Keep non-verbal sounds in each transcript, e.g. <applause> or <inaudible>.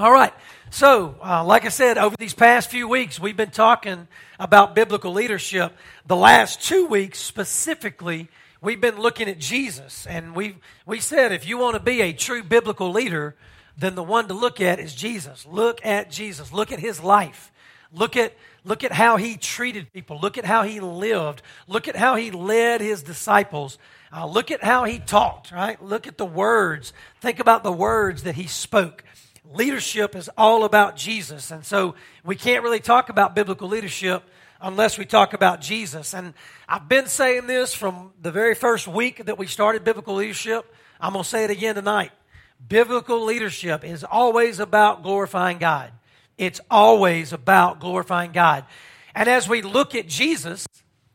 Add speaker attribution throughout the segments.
Speaker 1: All right. So, uh, like I said, over these past few weeks, we've been talking about biblical leadership. The last two weeks specifically, we've been looking at Jesus. And we we said if you want to be a true biblical leader, then the one to look at is Jesus. Look at Jesus. Look at his life. Look at look at how he treated people. Look at how he lived. Look at how he led his disciples. Uh, look at how he talked, right? Look at the words. Think about the words that he spoke leadership is all about Jesus. And so we can't really talk about biblical leadership unless we talk about Jesus. And I've been saying this from the very first week that we started biblical leadership. I'm going to say it again tonight. Biblical leadership is always about glorifying God. It's always about glorifying God. And as we look at Jesus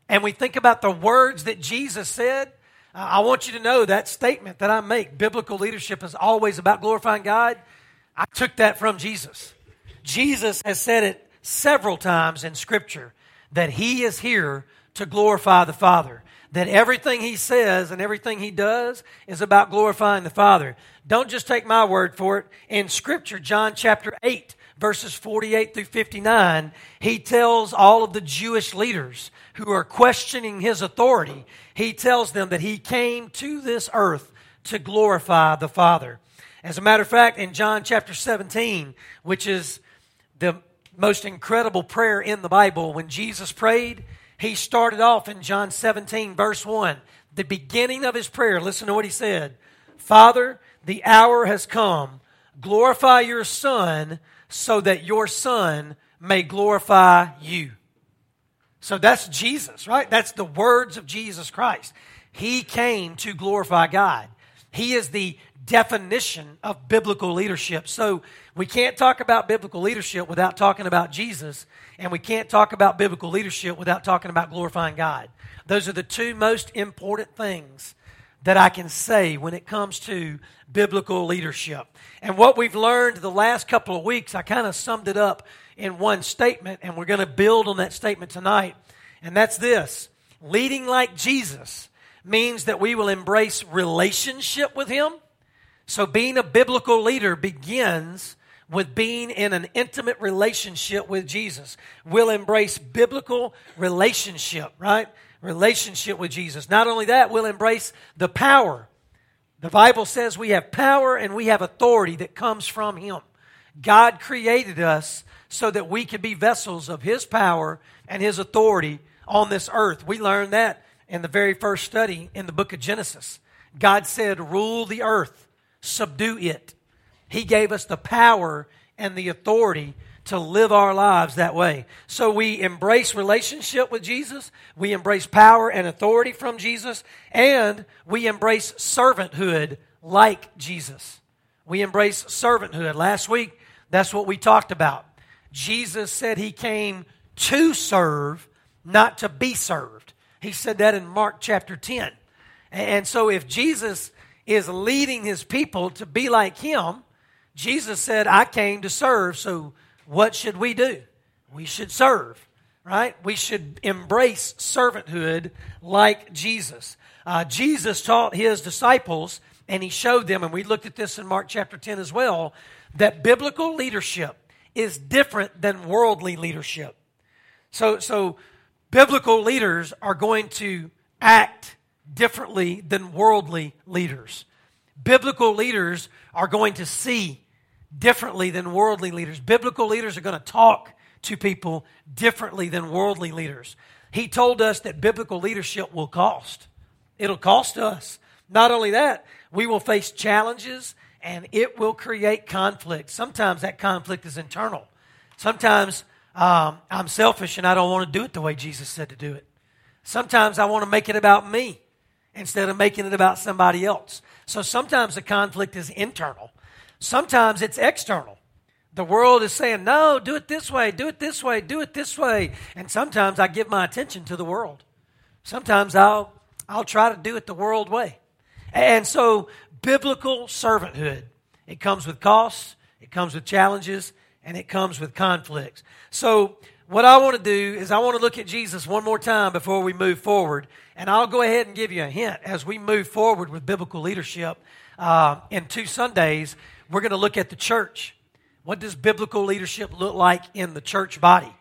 Speaker 1: and we think about the words that Jesus said, I want you to know that statement that I make biblical leadership is always about glorifying God I took that from Jesus. Jesus has said it several times in Scripture that He is here to glorify the Father. That everything He says and everything He does is about glorifying the Father. Don't just take my word for it. In Scripture, John chapter 8, verses 48 through 59, He tells all of the Jewish leaders who are questioning His authority, He tells them that He came to this earth to glorify the Father. As a matter of fact, in John chapter 17, which is the most incredible prayer in the Bible, when Jesus prayed, he started off in John 17, verse 1. The beginning of his prayer, listen to what he said Father, the hour has come. Glorify your Son so that your Son may glorify you. So that's Jesus, right? That's the words of Jesus Christ. He came to glorify God. He is the definition of biblical leadership. So we can't talk about biblical leadership without talking about Jesus, and we can't talk about biblical leadership without talking about glorifying God. Those are the two most important things that I can say when it comes to biblical leadership. And what we've learned the last couple of weeks, I kind of summed it up in one statement, and we're going to build on that statement tonight. And that's this leading like Jesus means that we will embrace relationship with Him so, being a biblical leader begins with being in an intimate relationship with Jesus. We'll embrace biblical relationship, right? Relationship with Jesus. Not only that, we'll embrace the power. The Bible says we have power and we have authority that comes from Him. God created us so that we could be vessels of His power and His authority on this earth. We learned that in the very first study in the book of Genesis. God said, Rule the earth subdue it. He gave us the power and the authority to live our lives that way. So we embrace relationship with Jesus, we embrace power and authority from Jesus, and we embrace servanthood like Jesus. We embrace servanthood. Last week, that's what we talked about. Jesus said he came to serve, not to be served. He said that in Mark chapter 10. And so if Jesus is leading his people to be like him, Jesus said, I came to serve. So what should we do? We should serve, right? We should embrace servanthood like Jesus. Uh, Jesus taught his disciples, and he showed them, and we looked at this in Mark chapter 10 as well, that biblical leadership is different than worldly leadership. So, so biblical leaders are going to act differently than worldly leaders. Biblical leaders are going to see differently than worldly leaders. Biblical leaders are going to talk to people differently than worldly leaders. He told us that biblical leadership will cost. It'll cost us. Not only that, we will face challenges and it will create conflict. Sometimes that conflict is internal. Sometimes um, I'm selfish and I don't want to do it the way Jesus said to do it. Sometimes I want to make it about me instead of making it about somebody else. So sometimes the conflict is internal, sometimes it's external. The world is saying, no, do it this way, do it this way, do it this way. And sometimes I give my attention to the world. Sometimes I'll, I'll try to do it the world way. And so, biblical servanthood, it comes with costs, it comes with challenges, and it comes with conflicts. So, what I want to do is I want to look at Jesus one more time before we move forward. And I'll go ahead and give you a hint as we move forward with biblical leadership. Uh, in two Sundays, we're going to look at the church. what does biblical leadership look like in the church body?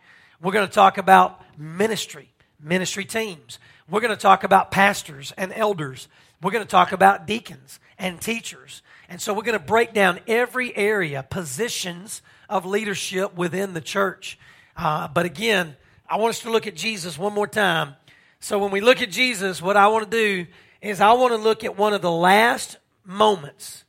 Speaker 1: We're going to talk about ministry, ministry teams. We're going to talk about pastors and elders. We're going to talk about deacons and teachers. And so we're going to break down every area, positions of leadership within the church. Uh, but again, I want us to look at Jesus one more time. So when we look at Jesus, what I want to do is I want to look at one of the last moments,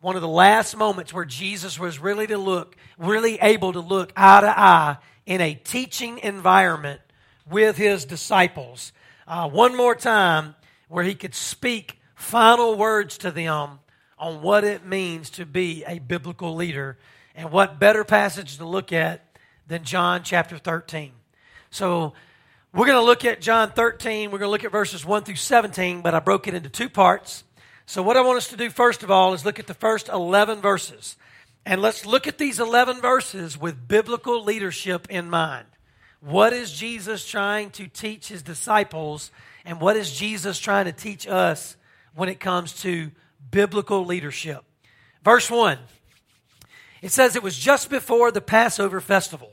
Speaker 1: one of the last moments where Jesus was really to look, really able to look eye to eye in a teaching environment with his disciples. Uh, one more time where he could speak final words to them on what it means to be a biblical leader. And what better passage to look at than John chapter 13. So we're going to look at John 13. We're going to look at verses 1 through 17, but I broke it into two parts. So, what I want us to do first of all is look at the first 11 verses. And let's look at these 11 verses with biblical leadership in mind. What is Jesus trying to teach his disciples, and what is Jesus trying to teach us when it comes to biblical leadership? Verse 1 it says, It was just before the Passover festival.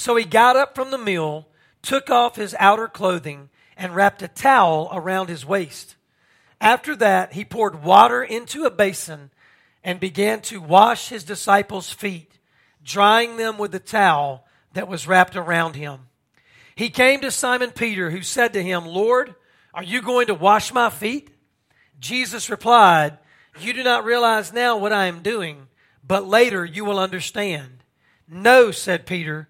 Speaker 1: So he got up from the meal, took off his outer clothing, and wrapped a towel around his waist. After that, he poured water into a basin and began to wash his disciples' feet, drying them with the towel that was wrapped around him. He came to Simon Peter, who said to him, Lord, are you going to wash my feet? Jesus replied, You do not realize now what I am doing, but later you will understand. No, said Peter,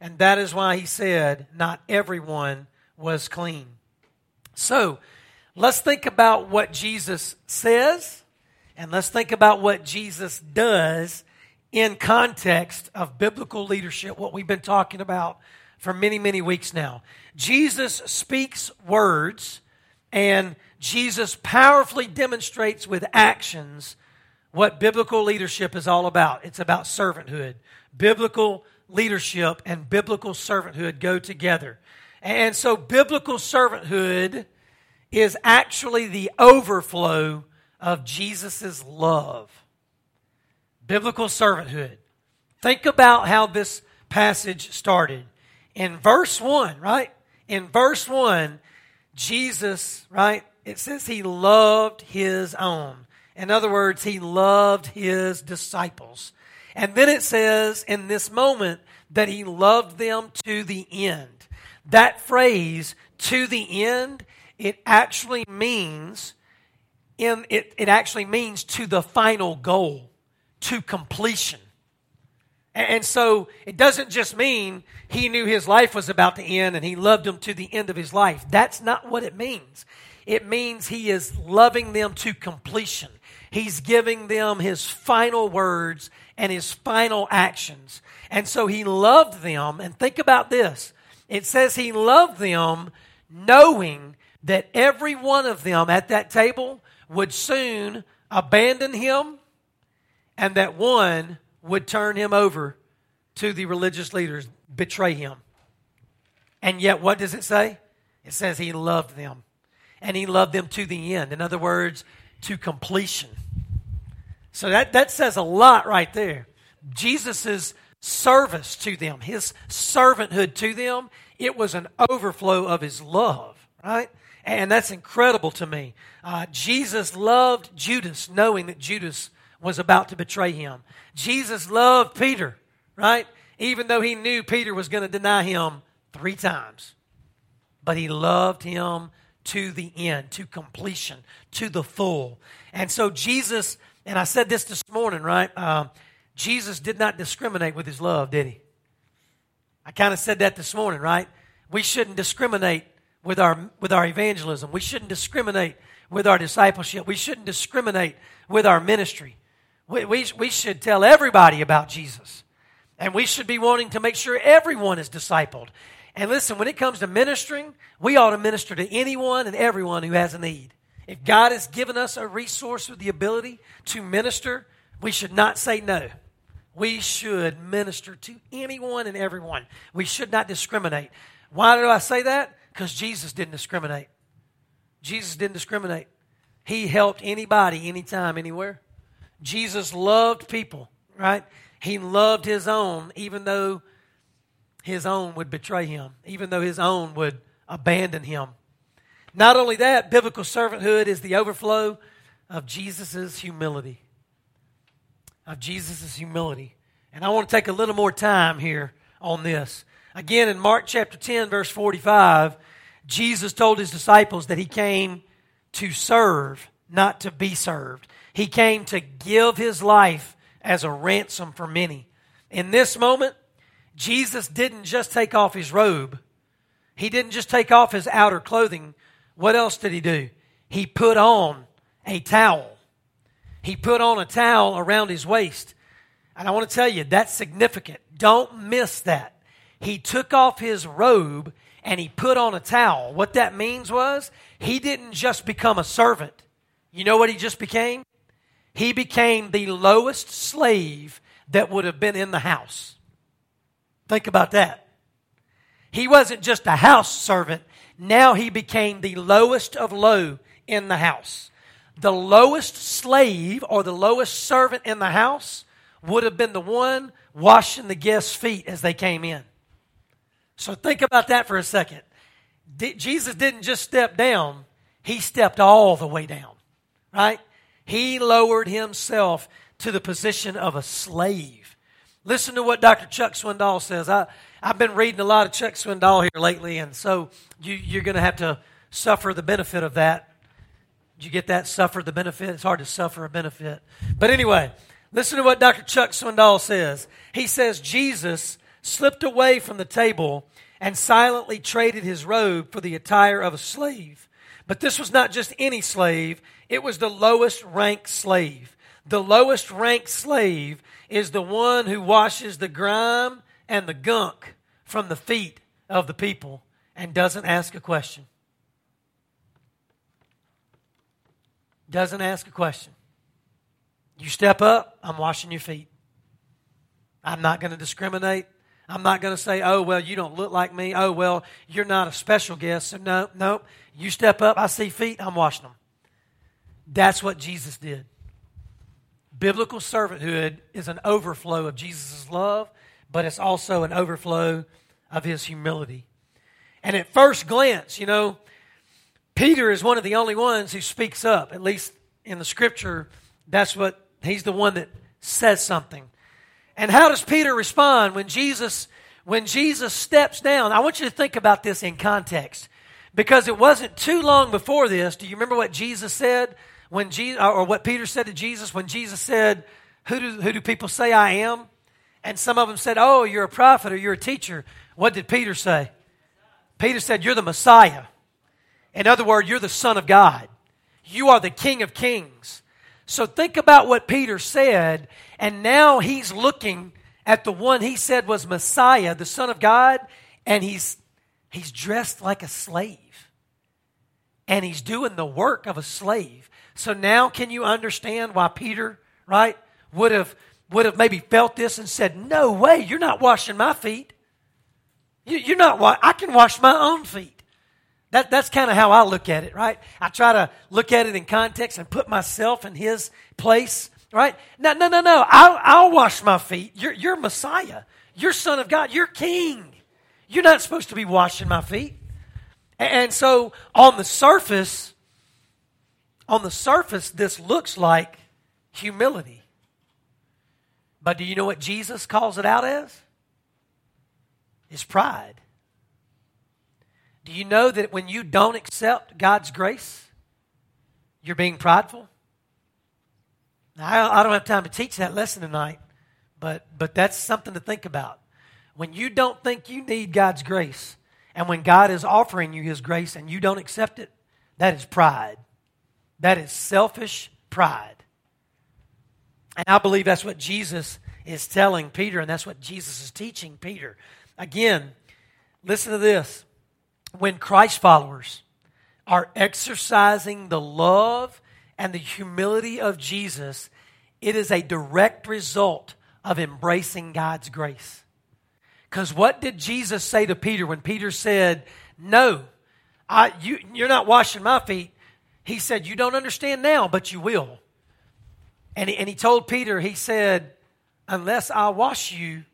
Speaker 1: and that is why he said, Not everyone was clean. So, let's think about what Jesus says, and let's think about what Jesus does in context of biblical leadership, what we've been talking about for many, many weeks now. Jesus speaks words, and Jesus powerfully demonstrates with actions what biblical leadership is all about. It's about servanthood. Biblical leadership and biblical servanthood go together. And so, biblical servanthood is actually the overflow of Jesus' love. Biblical servanthood. Think about how this passage started. In verse 1, right? In verse 1, Jesus, right? It says he loved his own. In other words, he loved his disciples. And then it says in this moment that he loved them to the end. That phrase, to the end, it actually means in it, it actually means to the final goal, to completion. And so it doesn't just mean he knew his life was about to end and he loved them to the end of his life. That's not what it means. It means he is loving them to completion. He's giving them his final words and his final actions. And so he loved them. And think about this it says he loved them knowing that every one of them at that table would soon abandon him and that one would turn him over to the religious leaders, betray him. And yet, what does it say? It says he loved them. And he loved them to the end. In other words, to completion. So that, that says a lot right there. Jesus' service to them, his servanthood to them, it was an overflow of his love, right? And that's incredible to me. Uh, Jesus loved Judas, knowing that Judas was about to betray him. Jesus loved Peter, right? Even though he knew Peter was going to deny him three times. But he loved him to the end, to completion, to the full. And so Jesus, and I said this this morning, right? Uh, Jesus did not discriminate with his love, did he? I kind of said that this morning, right? We shouldn't discriminate with our, with our evangelism. We shouldn't discriminate with our discipleship. We shouldn't discriminate with our ministry. We, we, we should tell everybody about Jesus. And we should be wanting to make sure everyone is discipled. And listen, when it comes to ministering, we ought to minister to anyone and everyone who has a need. If God has given us a resource with the ability to minister, we should not say no. We should minister to anyone and everyone. We should not discriminate. Why do I say that? Because Jesus didn't discriminate. Jesus didn't discriminate. He helped anybody, anytime, anywhere. Jesus loved people, right? He loved his own, even though his own would betray him, even though his own would abandon him. Not only that, biblical servanthood is the overflow of Jesus' humility. Of Jesus' humility. And I want to take a little more time here on this. Again, in Mark chapter 10, verse 45, Jesus told his disciples that he came to serve, not to be served. He came to give his life as a ransom for many. In this moment, Jesus didn't just take off his robe, he didn't just take off his outer clothing. What else did he do? He put on a towel. He put on a towel around his waist. And I want to tell you, that's significant. Don't miss that. He took off his robe and he put on a towel. What that means was he didn't just become a servant. You know what he just became? He became the lowest slave that would have been in the house. Think about that. He wasn't just a house servant, now he became the lowest of low in the house. The lowest slave or the lowest servant in the house would have been the one washing the guests' feet as they came in. So think about that for a second. Jesus didn't just step down, he stepped all the way down, right? He lowered himself to the position of a slave. Listen to what Dr. Chuck Swindoll says. I, I've been reading a lot of Chuck Swindoll here lately, and so you, you're going to have to suffer the benefit of that. Did you get that? Suffer the benefit? It's hard to suffer a benefit. But anyway, listen to what Dr. Chuck Swindoll says. He says, Jesus slipped away from the table and silently traded his robe for the attire of a slave. But this was not just any slave, it was the lowest ranked slave. The lowest ranked slave is the one who washes the grime and the gunk from the feet of the people and doesn't ask a question. Doesn't ask a question. You step up, I'm washing your feet. I'm not going to discriminate. I'm not going to say, oh, well, you don't look like me. Oh, well, you're not a special guest. So, no, no. You step up, I see feet, I'm washing them. That's what Jesus did. Biblical servanthood is an overflow of Jesus' love, but it's also an overflow of his humility. And at first glance, you know, Peter is one of the only ones who speaks up. At least in the scripture, that's what he's the one that says something. And how does Peter respond when Jesus when Jesus steps down? I want you to think about this in context. Because it wasn't too long before this. Do you remember what Jesus said when Jesus or what Peter said to Jesus when Jesus said, "Who do who do people say I am?" And some of them said, "Oh, you're a prophet or you're a teacher." What did Peter say? Peter said, "You're the Messiah." In other words, you're the Son of God. You are the King of Kings. So think about what Peter said, and now he's looking at the one he said was Messiah, the Son of God, and he's he's dressed like a slave. And he's doing the work of a slave. So now can you understand why Peter, right, would have would have maybe felt this and said, "No way, you're not washing my feet. You, are not. I can wash my own feet." That, that's kind of how I look at it, right? I try to look at it in context and put myself in his place, right? No, no, no, no. I'll, I'll wash my feet. You're, you're Messiah. You're Son of God. You're King. You're not supposed to be washing my feet. And so on the surface, on the surface, this looks like humility. But do you know what Jesus calls it out as? It's pride. Do you know that when you don't accept God's grace, you're being prideful? Now, I don't have time to teach that lesson tonight, but, but that's something to think about. When you don't think you need God's grace, and when God is offering you His grace and you don't accept it, that is pride. That is selfish pride. And I believe that's what Jesus is telling Peter, and that's what Jesus is teaching Peter. Again, listen to this. When Christ followers are exercising the love and the humility of Jesus, it is a direct result of embracing God's grace. Because what did Jesus say to Peter when Peter said, No, I, you, you're not washing my feet? He said, You don't understand now, but you will. And he, and he told Peter, He said, Unless I wash you,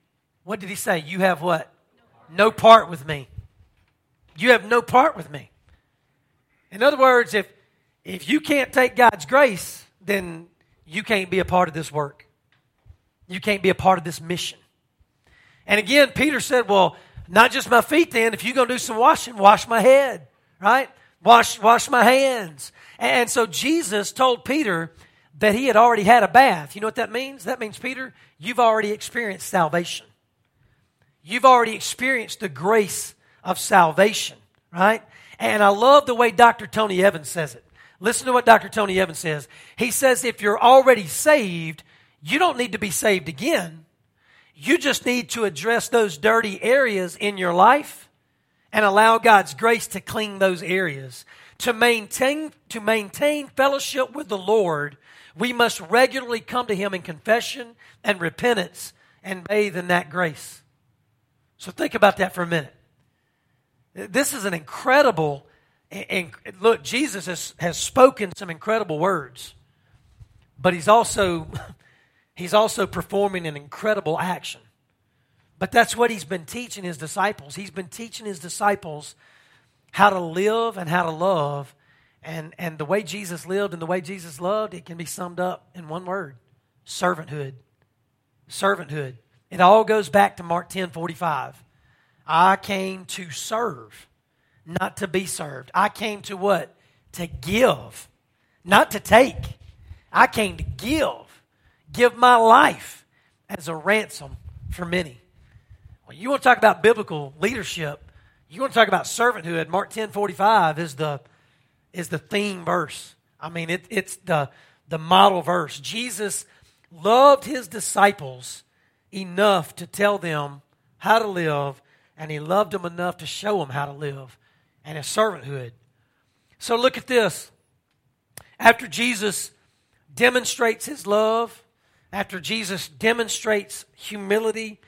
Speaker 1: what did he say? You have what? No part with me. You have no part with me. In other words, if, if you can't take God's grace, then you can't be a part of this work. You can't be a part of this mission. And again, Peter said, Well, not just my feet then. If you're going to do some washing, wash my head, right? Wash, wash my hands. And so Jesus told Peter that he had already had a bath. You know what that means? That means, Peter, you've already experienced salvation. You've already experienced the grace of salvation, right? And I love the way Dr. Tony Evans says it. Listen to what Dr. Tony Evans says. He says, if you're already saved, you don't need to be saved again. You just need to address those dirty areas in your life and allow God's grace to clean those areas. To maintain, to maintain fellowship with the Lord, we must regularly come to Him in confession and repentance and bathe in that grace. So think about that for a minute. This is an incredible, and look, Jesus has, has spoken some incredible words, but He's also <laughs> He's also performing an incredible action. But that's what he's been teaching his disciples. He's been teaching his disciples how to live and how to love. And, and the way Jesus lived and the way Jesus loved, it can be summed up in one word servanthood. Servanthood. It all goes back to Mark 10 45. I came to serve, not to be served. I came to what? To give, not to take. I came to give give my life as a ransom for many. When you want to talk about biblical leadership, you want to talk about servanthood, Mark 10 45 is the, is the theme verse. I mean, it, it's the, the model verse. Jesus loved his disciples enough to tell them how to live, and he loved them enough to show them how to live, and his servanthood. So look at this. After Jesus demonstrates his love, after Jesus demonstrates humility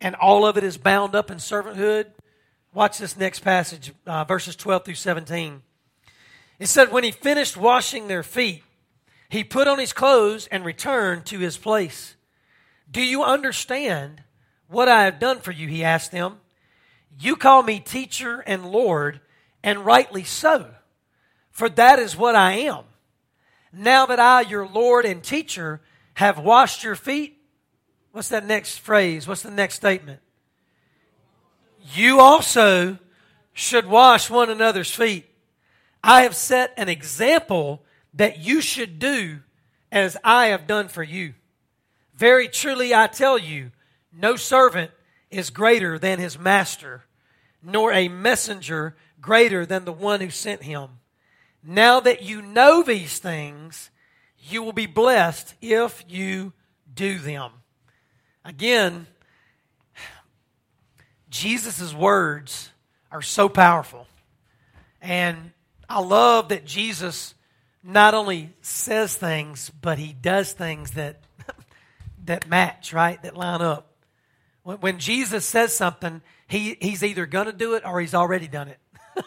Speaker 1: and all of it is bound up in servanthood, watch this next passage, uh, verses 12 through 17. It said, When he finished washing their feet, he put on his clothes and returned to his place. Do you understand what I have done for you? He asked them. You call me teacher and Lord, and rightly so, for that is what I am. Now that I, your Lord and teacher, have washed your feet. What's that next phrase? What's the next statement? You also should wash one another's feet. I have set an example that you should do as I have done for you. Very truly I tell you, no servant is greater than his master, nor a messenger greater than the one who sent him. Now that you know these things, you will be blessed if you do them. Again, Jesus' words are so powerful. And I love that Jesus not only says things, but he does things that, <laughs> that match, right? That line up. When, when Jesus says something, he, he's either going to do it or he's already done it. <laughs>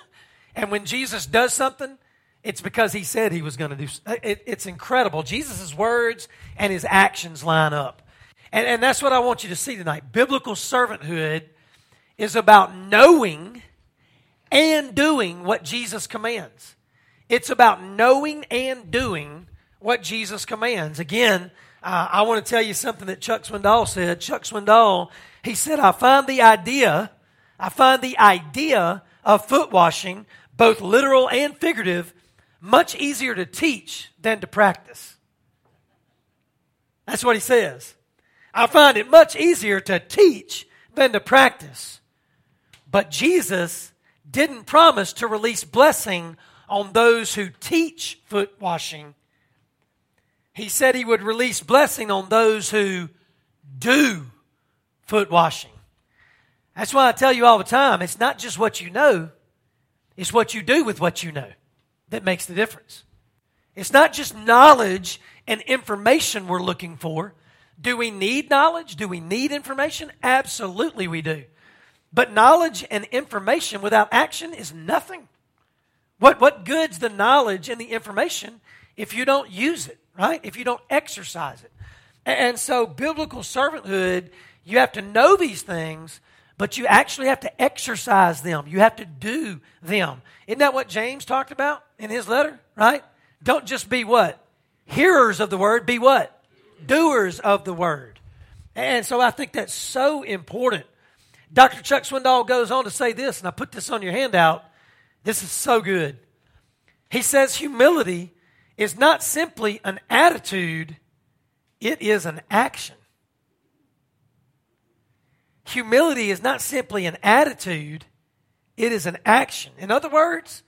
Speaker 1: and when Jesus does something, it's because he said he was going to do it, it's incredible jesus' words and his actions line up and, and that's what i want you to see tonight biblical servanthood is about knowing and doing what jesus commands it's about knowing and doing what jesus commands again uh, I want to tell you something that Chuck Swindoll said. Chuck Swindoll, he said, I find the idea, I find the idea of foot washing, both literal and figurative, much easier to teach than to practice. That's what he says. I find it much easier to teach than to practice. But Jesus didn't promise to release blessing on those who teach foot washing. He said he would release blessing on those who do foot washing. That's why I tell you all the time it's not just what you know, it's what you do with what you know that makes the difference. It's not just knowledge and information we're looking for. Do we need knowledge? Do we need information? Absolutely, we do. But knowledge and information without action is nothing. What, what good's the knowledge and the information if you don't use it, right? If you don't exercise it. And so, biblical servanthood, you have to know these things, but you actually have to exercise them. You have to do them. Isn't that what James talked about in his letter, right? Don't just be what? Hearers of the word, be what? Doers of the word. And so I think that's so important. Dr. Chuck Swindoll goes on to say this, and I put this on your handout. This is so good. He says humility is not simply an attitude, it is an action. Humility is not simply an attitude, it is an action. In other words,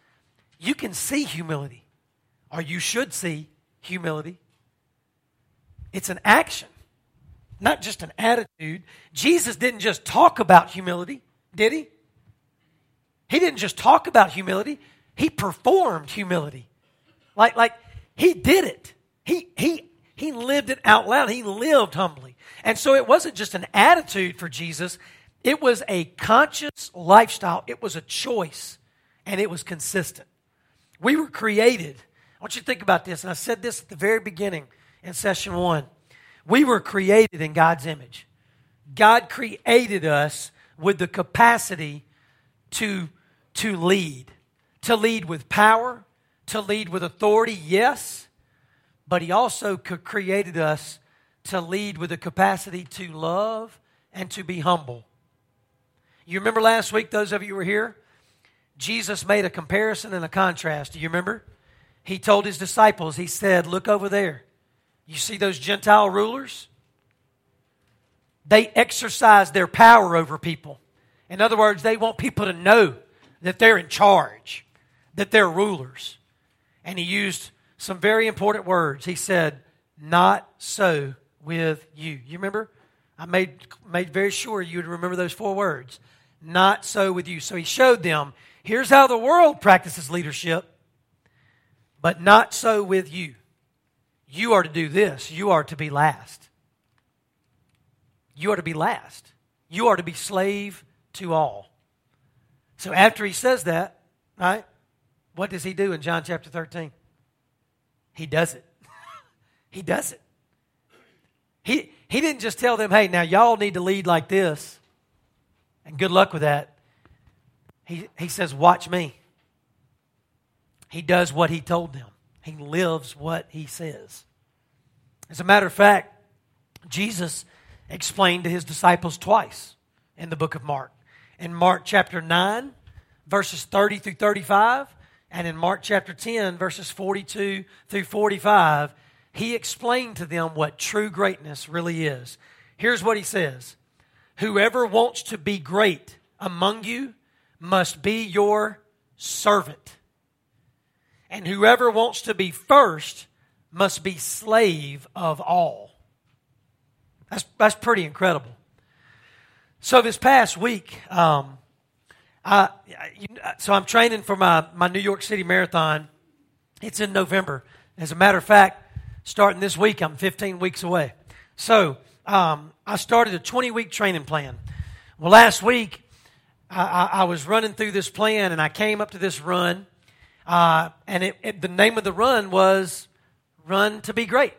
Speaker 1: you can see humility, or you should see humility. It's an action, not just an attitude. Jesus didn't just talk about humility, did he? He didn't just talk about humility, he performed humility. Like, like he did it. He, he, he lived it out loud. He lived humbly. And so it wasn't just an attitude for Jesus, it was a conscious lifestyle. It was a choice, and it was consistent. We were created. I want you to think about this, and I said this at the very beginning in session one. We were created in God's image. God created us with the capacity to, to lead, to lead with power, to lead with authority, yes, but He also created us to lead with the capacity to love and to be humble. You remember last week, those of you who were here? Jesus made a comparison and a contrast. Do you remember? He told his disciples, He said, Look over there. You see those Gentile rulers? They exercise their power over people. In other words, they want people to know that they're in charge, that they're rulers. And he used some very important words. He said, Not so with you. You remember? I made, made very sure you would remember those four words. Not so with you. So he showed them here's how the world practices leadership, but not so with you. You are to do this. You are to be last. You are to be last. You are to be slave to all. So after he says that, right, what does he do in John chapter 13? He does it. <laughs> he does it. He, he didn't just tell them, hey, now y'all need to lead like this, and good luck with that. He, he says, watch me. He does what he told them, he lives what he says. As a matter of fact, Jesus explained to his disciples twice in the book of Mark. In Mark chapter 9, verses 30 through 35, and in Mark chapter 10, verses 42 through 45, he explained to them what true greatness really is. Here's what he says Whoever wants to be great among you must be your servant. And whoever wants to be first must be slave of all. That's, that's pretty incredible. So, this past week, um, I, so I'm training for my, my New York City Marathon. It's in November. As a matter of fact, starting this week, I'm 15 weeks away. So um, I started a 20 week training plan. Well, last week, I, I, I, was running through this plan and I came up to this run. Uh, and it, it, the name of the run was Run to Be Great.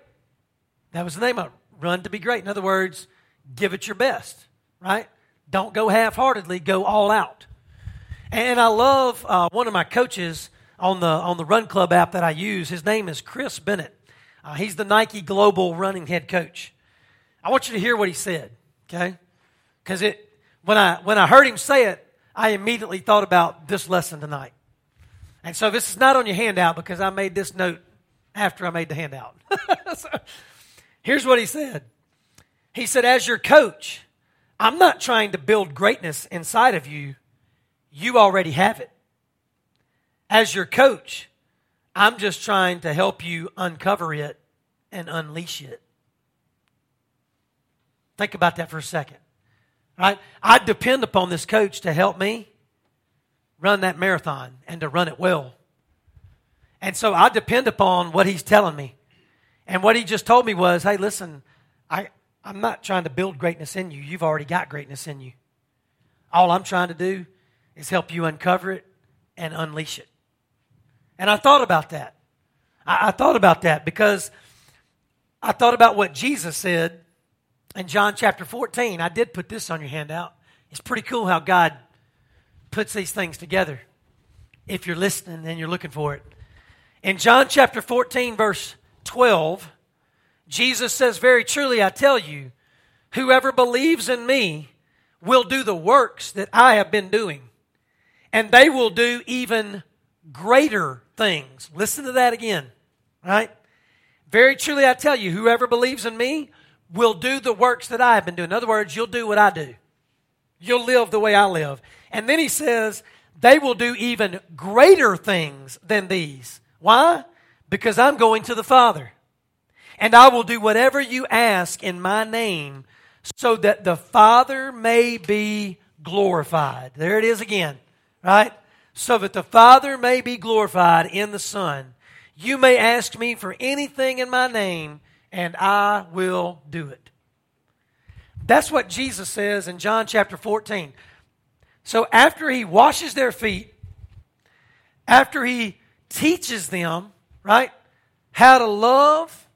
Speaker 1: That was the name of it. Run to Be Great. In other words, give it your best, right? Don't go half heartedly, go all out. And I love uh, one of my coaches on the, on the Run Club app that I use. His name is Chris Bennett. Uh, he's the Nike Global running head coach. I want you to hear what he said, okay? Because it when I when I heard him say it, I immediately thought about this lesson tonight. And so this is not on your handout because I made this note after I made the handout. <laughs> so, here's what he said. He said, as your coach, I'm not trying to build greatness inside of you. You already have it. As your coach, I'm just trying to help you uncover it and unleash it. Think about that for a second. Right? I depend upon this coach to help me run that marathon and to run it well. And so I depend upon what he's telling me. And what he just told me was, hey, listen, I, I'm not trying to build greatness in you. You've already got greatness in you. All I'm trying to do is help you uncover it and unleash it. And I thought about that. I, I thought about that because I thought about what Jesus said in John chapter 14. I did put this on your handout. It's pretty cool how God puts these things together if you're listening and you're looking for it. In John chapter 14, verse 12, Jesus says, Very truly I tell you, whoever believes in me will do the works that I have been doing, and they will do even greater things. Listen to that again, right? Very truly I tell you, whoever believes in me will do the works that I have been doing. In other words, you'll do what I do. You'll live the way I live. And then he says, they will do even greater things than these. Why? Because I'm going to the Father. And I will do whatever you ask in my name so that the Father may be glorified. There it is again, right? So that the Father may be glorified in the Son. You may ask me for anything in my name, and I will do it. That's what Jesus says in John chapter 14. So after he washes their feet, after he teaches them, right, how to love,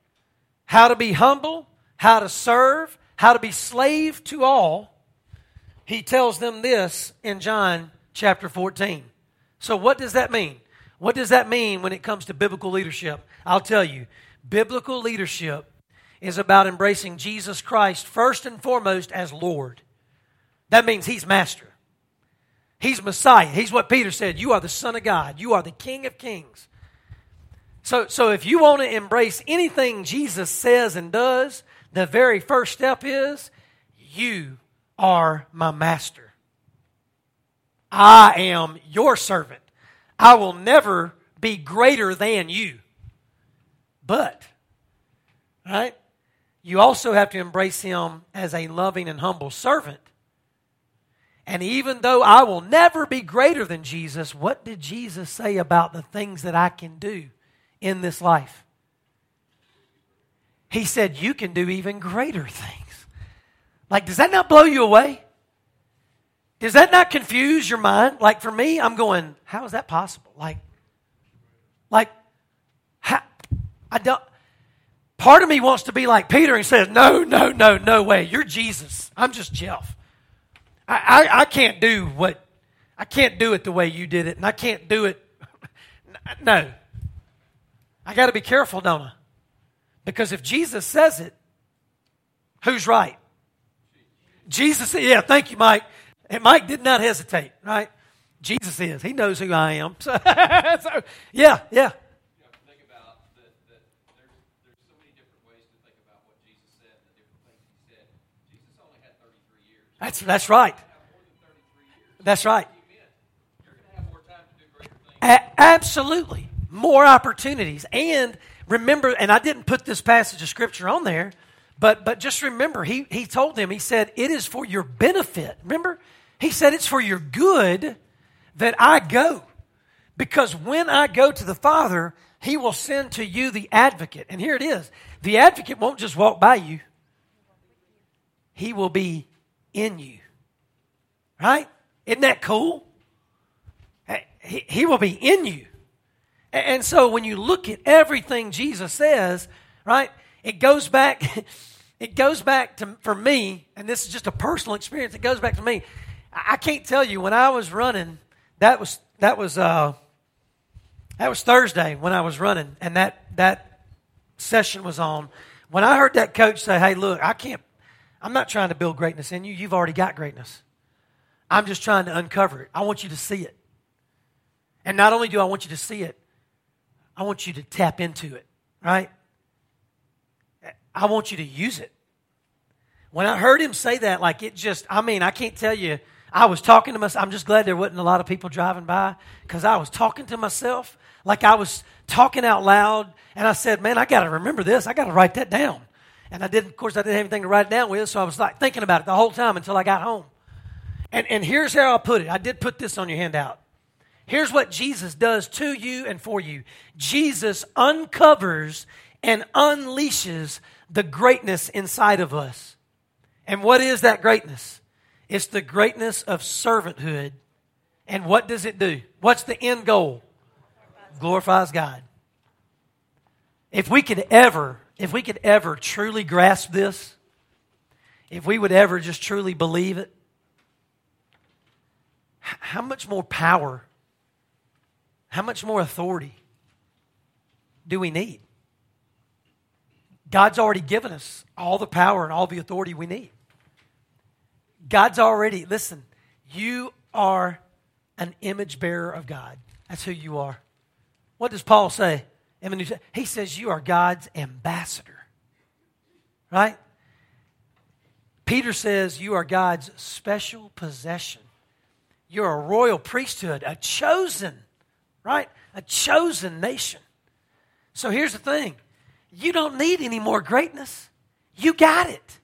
Speaker 1: how to be humble, how to serve, how to be slave to all, he tells them this in John chapter 14. So, what does that mean? What does that mean when it comes to biblical leadership? I'll tell you. Biblical leadership is about embracing Jesus Christ first and foremost as Lord. That means He's Master. He's Messiah. He's what Peter said. You are the Son of God. You are the King of Kings. So, so if you want to embrace anything Jesus says and does, the very first step is you are my master. I am your servant. I will never be greater than you. But, right? You also have to embrace him as a loving and humble servant. And even though I will never be greater than Jesus, what did Jesus say about the things that I can do in this life? He said, You can do even greater things. Like, does that not blow you away? Does that not confuse your mind? Like, for me, I'm going, How is that possible? Like, like, how, I don't. Part of me wants to be like Peter and says, No, no, no, no way. You're Jesus. I'm just Jeff. I, I, I can't do what, I can't do it the way you did it, and I can't do it. <laughs> No. I got to be careful, don't I? Because if Jesus says it, who's right? Jesus, yeah, thank you, Mike. And Mike did not hesitate, right? Jesus is. He knows who I am. So, <laughs> so yeah, yeah. That's, that's right. That's right. A- absolutely. More opportunities. And remember, and I didn't put this passage of scripture on there, but, but just remember, he, he told them, he said, it is for your benefit. Remember? He said, it's for your good that I go. Because when I go to the Father, he will send to you the advocate. And here it is the advocate won't just walk by you, he will be in you. Right? Isn't that cool? He, will be in you. And so when you look at everything Jesus says, right, it goes back, <laughs> it goes back to, for me, and this is just a personal experience, it goes back to me. I can't tell you, when I was running, that was, that was, uh, that was Thursday when I was running, and that, that session was on, when I heard that coach say, hey, look, I can't, I'm not trying to build greatness in you. You've already got greatness. I'm just trying to uncover it. I want you to see it. And not only do I want you to see it, I want you to tap into it, right? I want you to use it. When I heard him say that, like it just, I mean, I can't tell you, I was talking to myself. I'm just glad there wasn't a lot of people driving by because I was talking to myself like I was talking out loud. And I said, man, I got to remember this. I got to write that down. And I didn't, of course, I didn't have anything to write it down with. So I was like thinking about it the whole time until I got home. And, and here's how I put it. I did put this on your handout. Here's what Jesus does to you and for you Jesus uncovers and unleashes the greatness inside of us. And what is that greatness? It's the greatness of servanthood. And what does it do? What's the end goal? Glorifies God. If we could ever, if we could ever truly grasp this, if we would ever just truly believe it, how much more power, how much more authority do we need? God's already given us all the power and all the authority we need. God's already, listen, you are an image bearer of God. That's who you are. What does Paul say? He says you are God's ambassador. Right? Peter says you are God's special possession. You're a royal priesthood, a chosen, right? A chosen nation. So here's the thing you don't need any more greatness. You got it.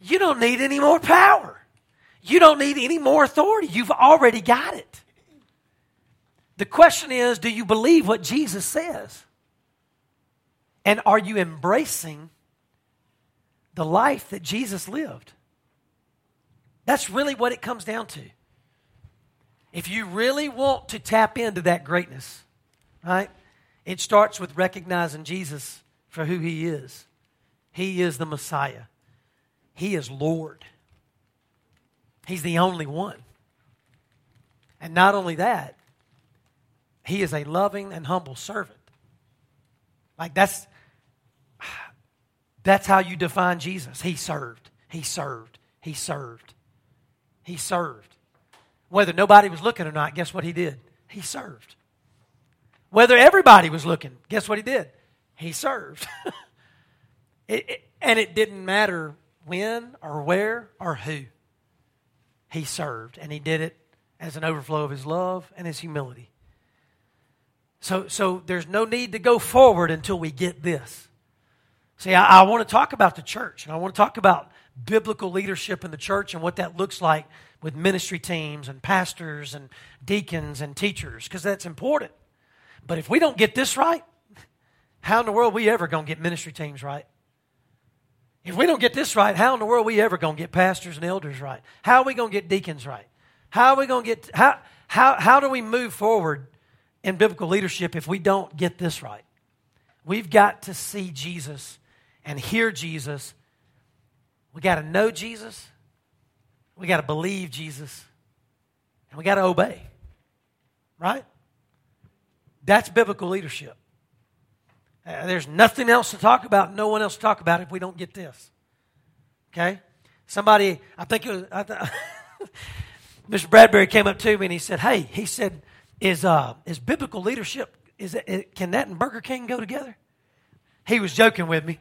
Speaker 1: You don't need any more power. You don't need any more authority. You've already got it. The question is do you believe what Jesus says? And are you embracing the life that Jesus lived? That's really what it comes down to. If you really want to tap into that greatness, right? It starts with recognizing Jesus for who he is. He is the Messiah. He is Lord. He's the only one. And not only that, he is a loving and humble servant. Like that's that's how you define Jesus. He served. He served. He served. He served. Whether nobody was looking or not, guess what he did? He served. Whether everybody was looking, guess what he did? He served. <laughs> it, it, and it didn't matter when or where or who. He served, and he did it as an overflow of his love and his humility. So, so there's no need to go forward until we get this. See, I, I want to talk about the church, and I want to talk about biblical leadership in the church and what that looks like with ministry teams and pastors and deacons and teachers, because that's important. But if we don't get this right, how in the world we ever going to get ministry teams right? If we don't get this right, how in the world are we ever going to get pastors and elders right? How are we going to get deacons right? How are we going to get, how, how, how do we move forward in biblical leadership if we don't get this right? We've got to see Jesus and hear Jesus. We got to know Jesus. We got to believe Jesus. And we got to obey. Right? That's biblical leadership. Uh, there's nothing else to talk about, no one else to talk about if we don't get this. Okay? Somebody, I think it was, I th- <laughs> Mr. Bradbury came up to me and he said, Hey, he said, is, uh, is biblical leadership, is it, can that and Burger King go together? He was joking with me.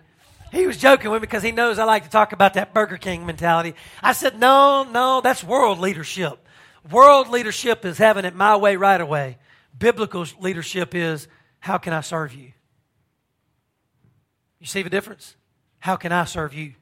Speaker 1: He was joking with me because he knows I like to talk about that Burger King mentality. I said, No, no, that's world leadership. World leadership is having it my way right away. Biblical leadership is how can I serve you? You see the difference? How can I serve you?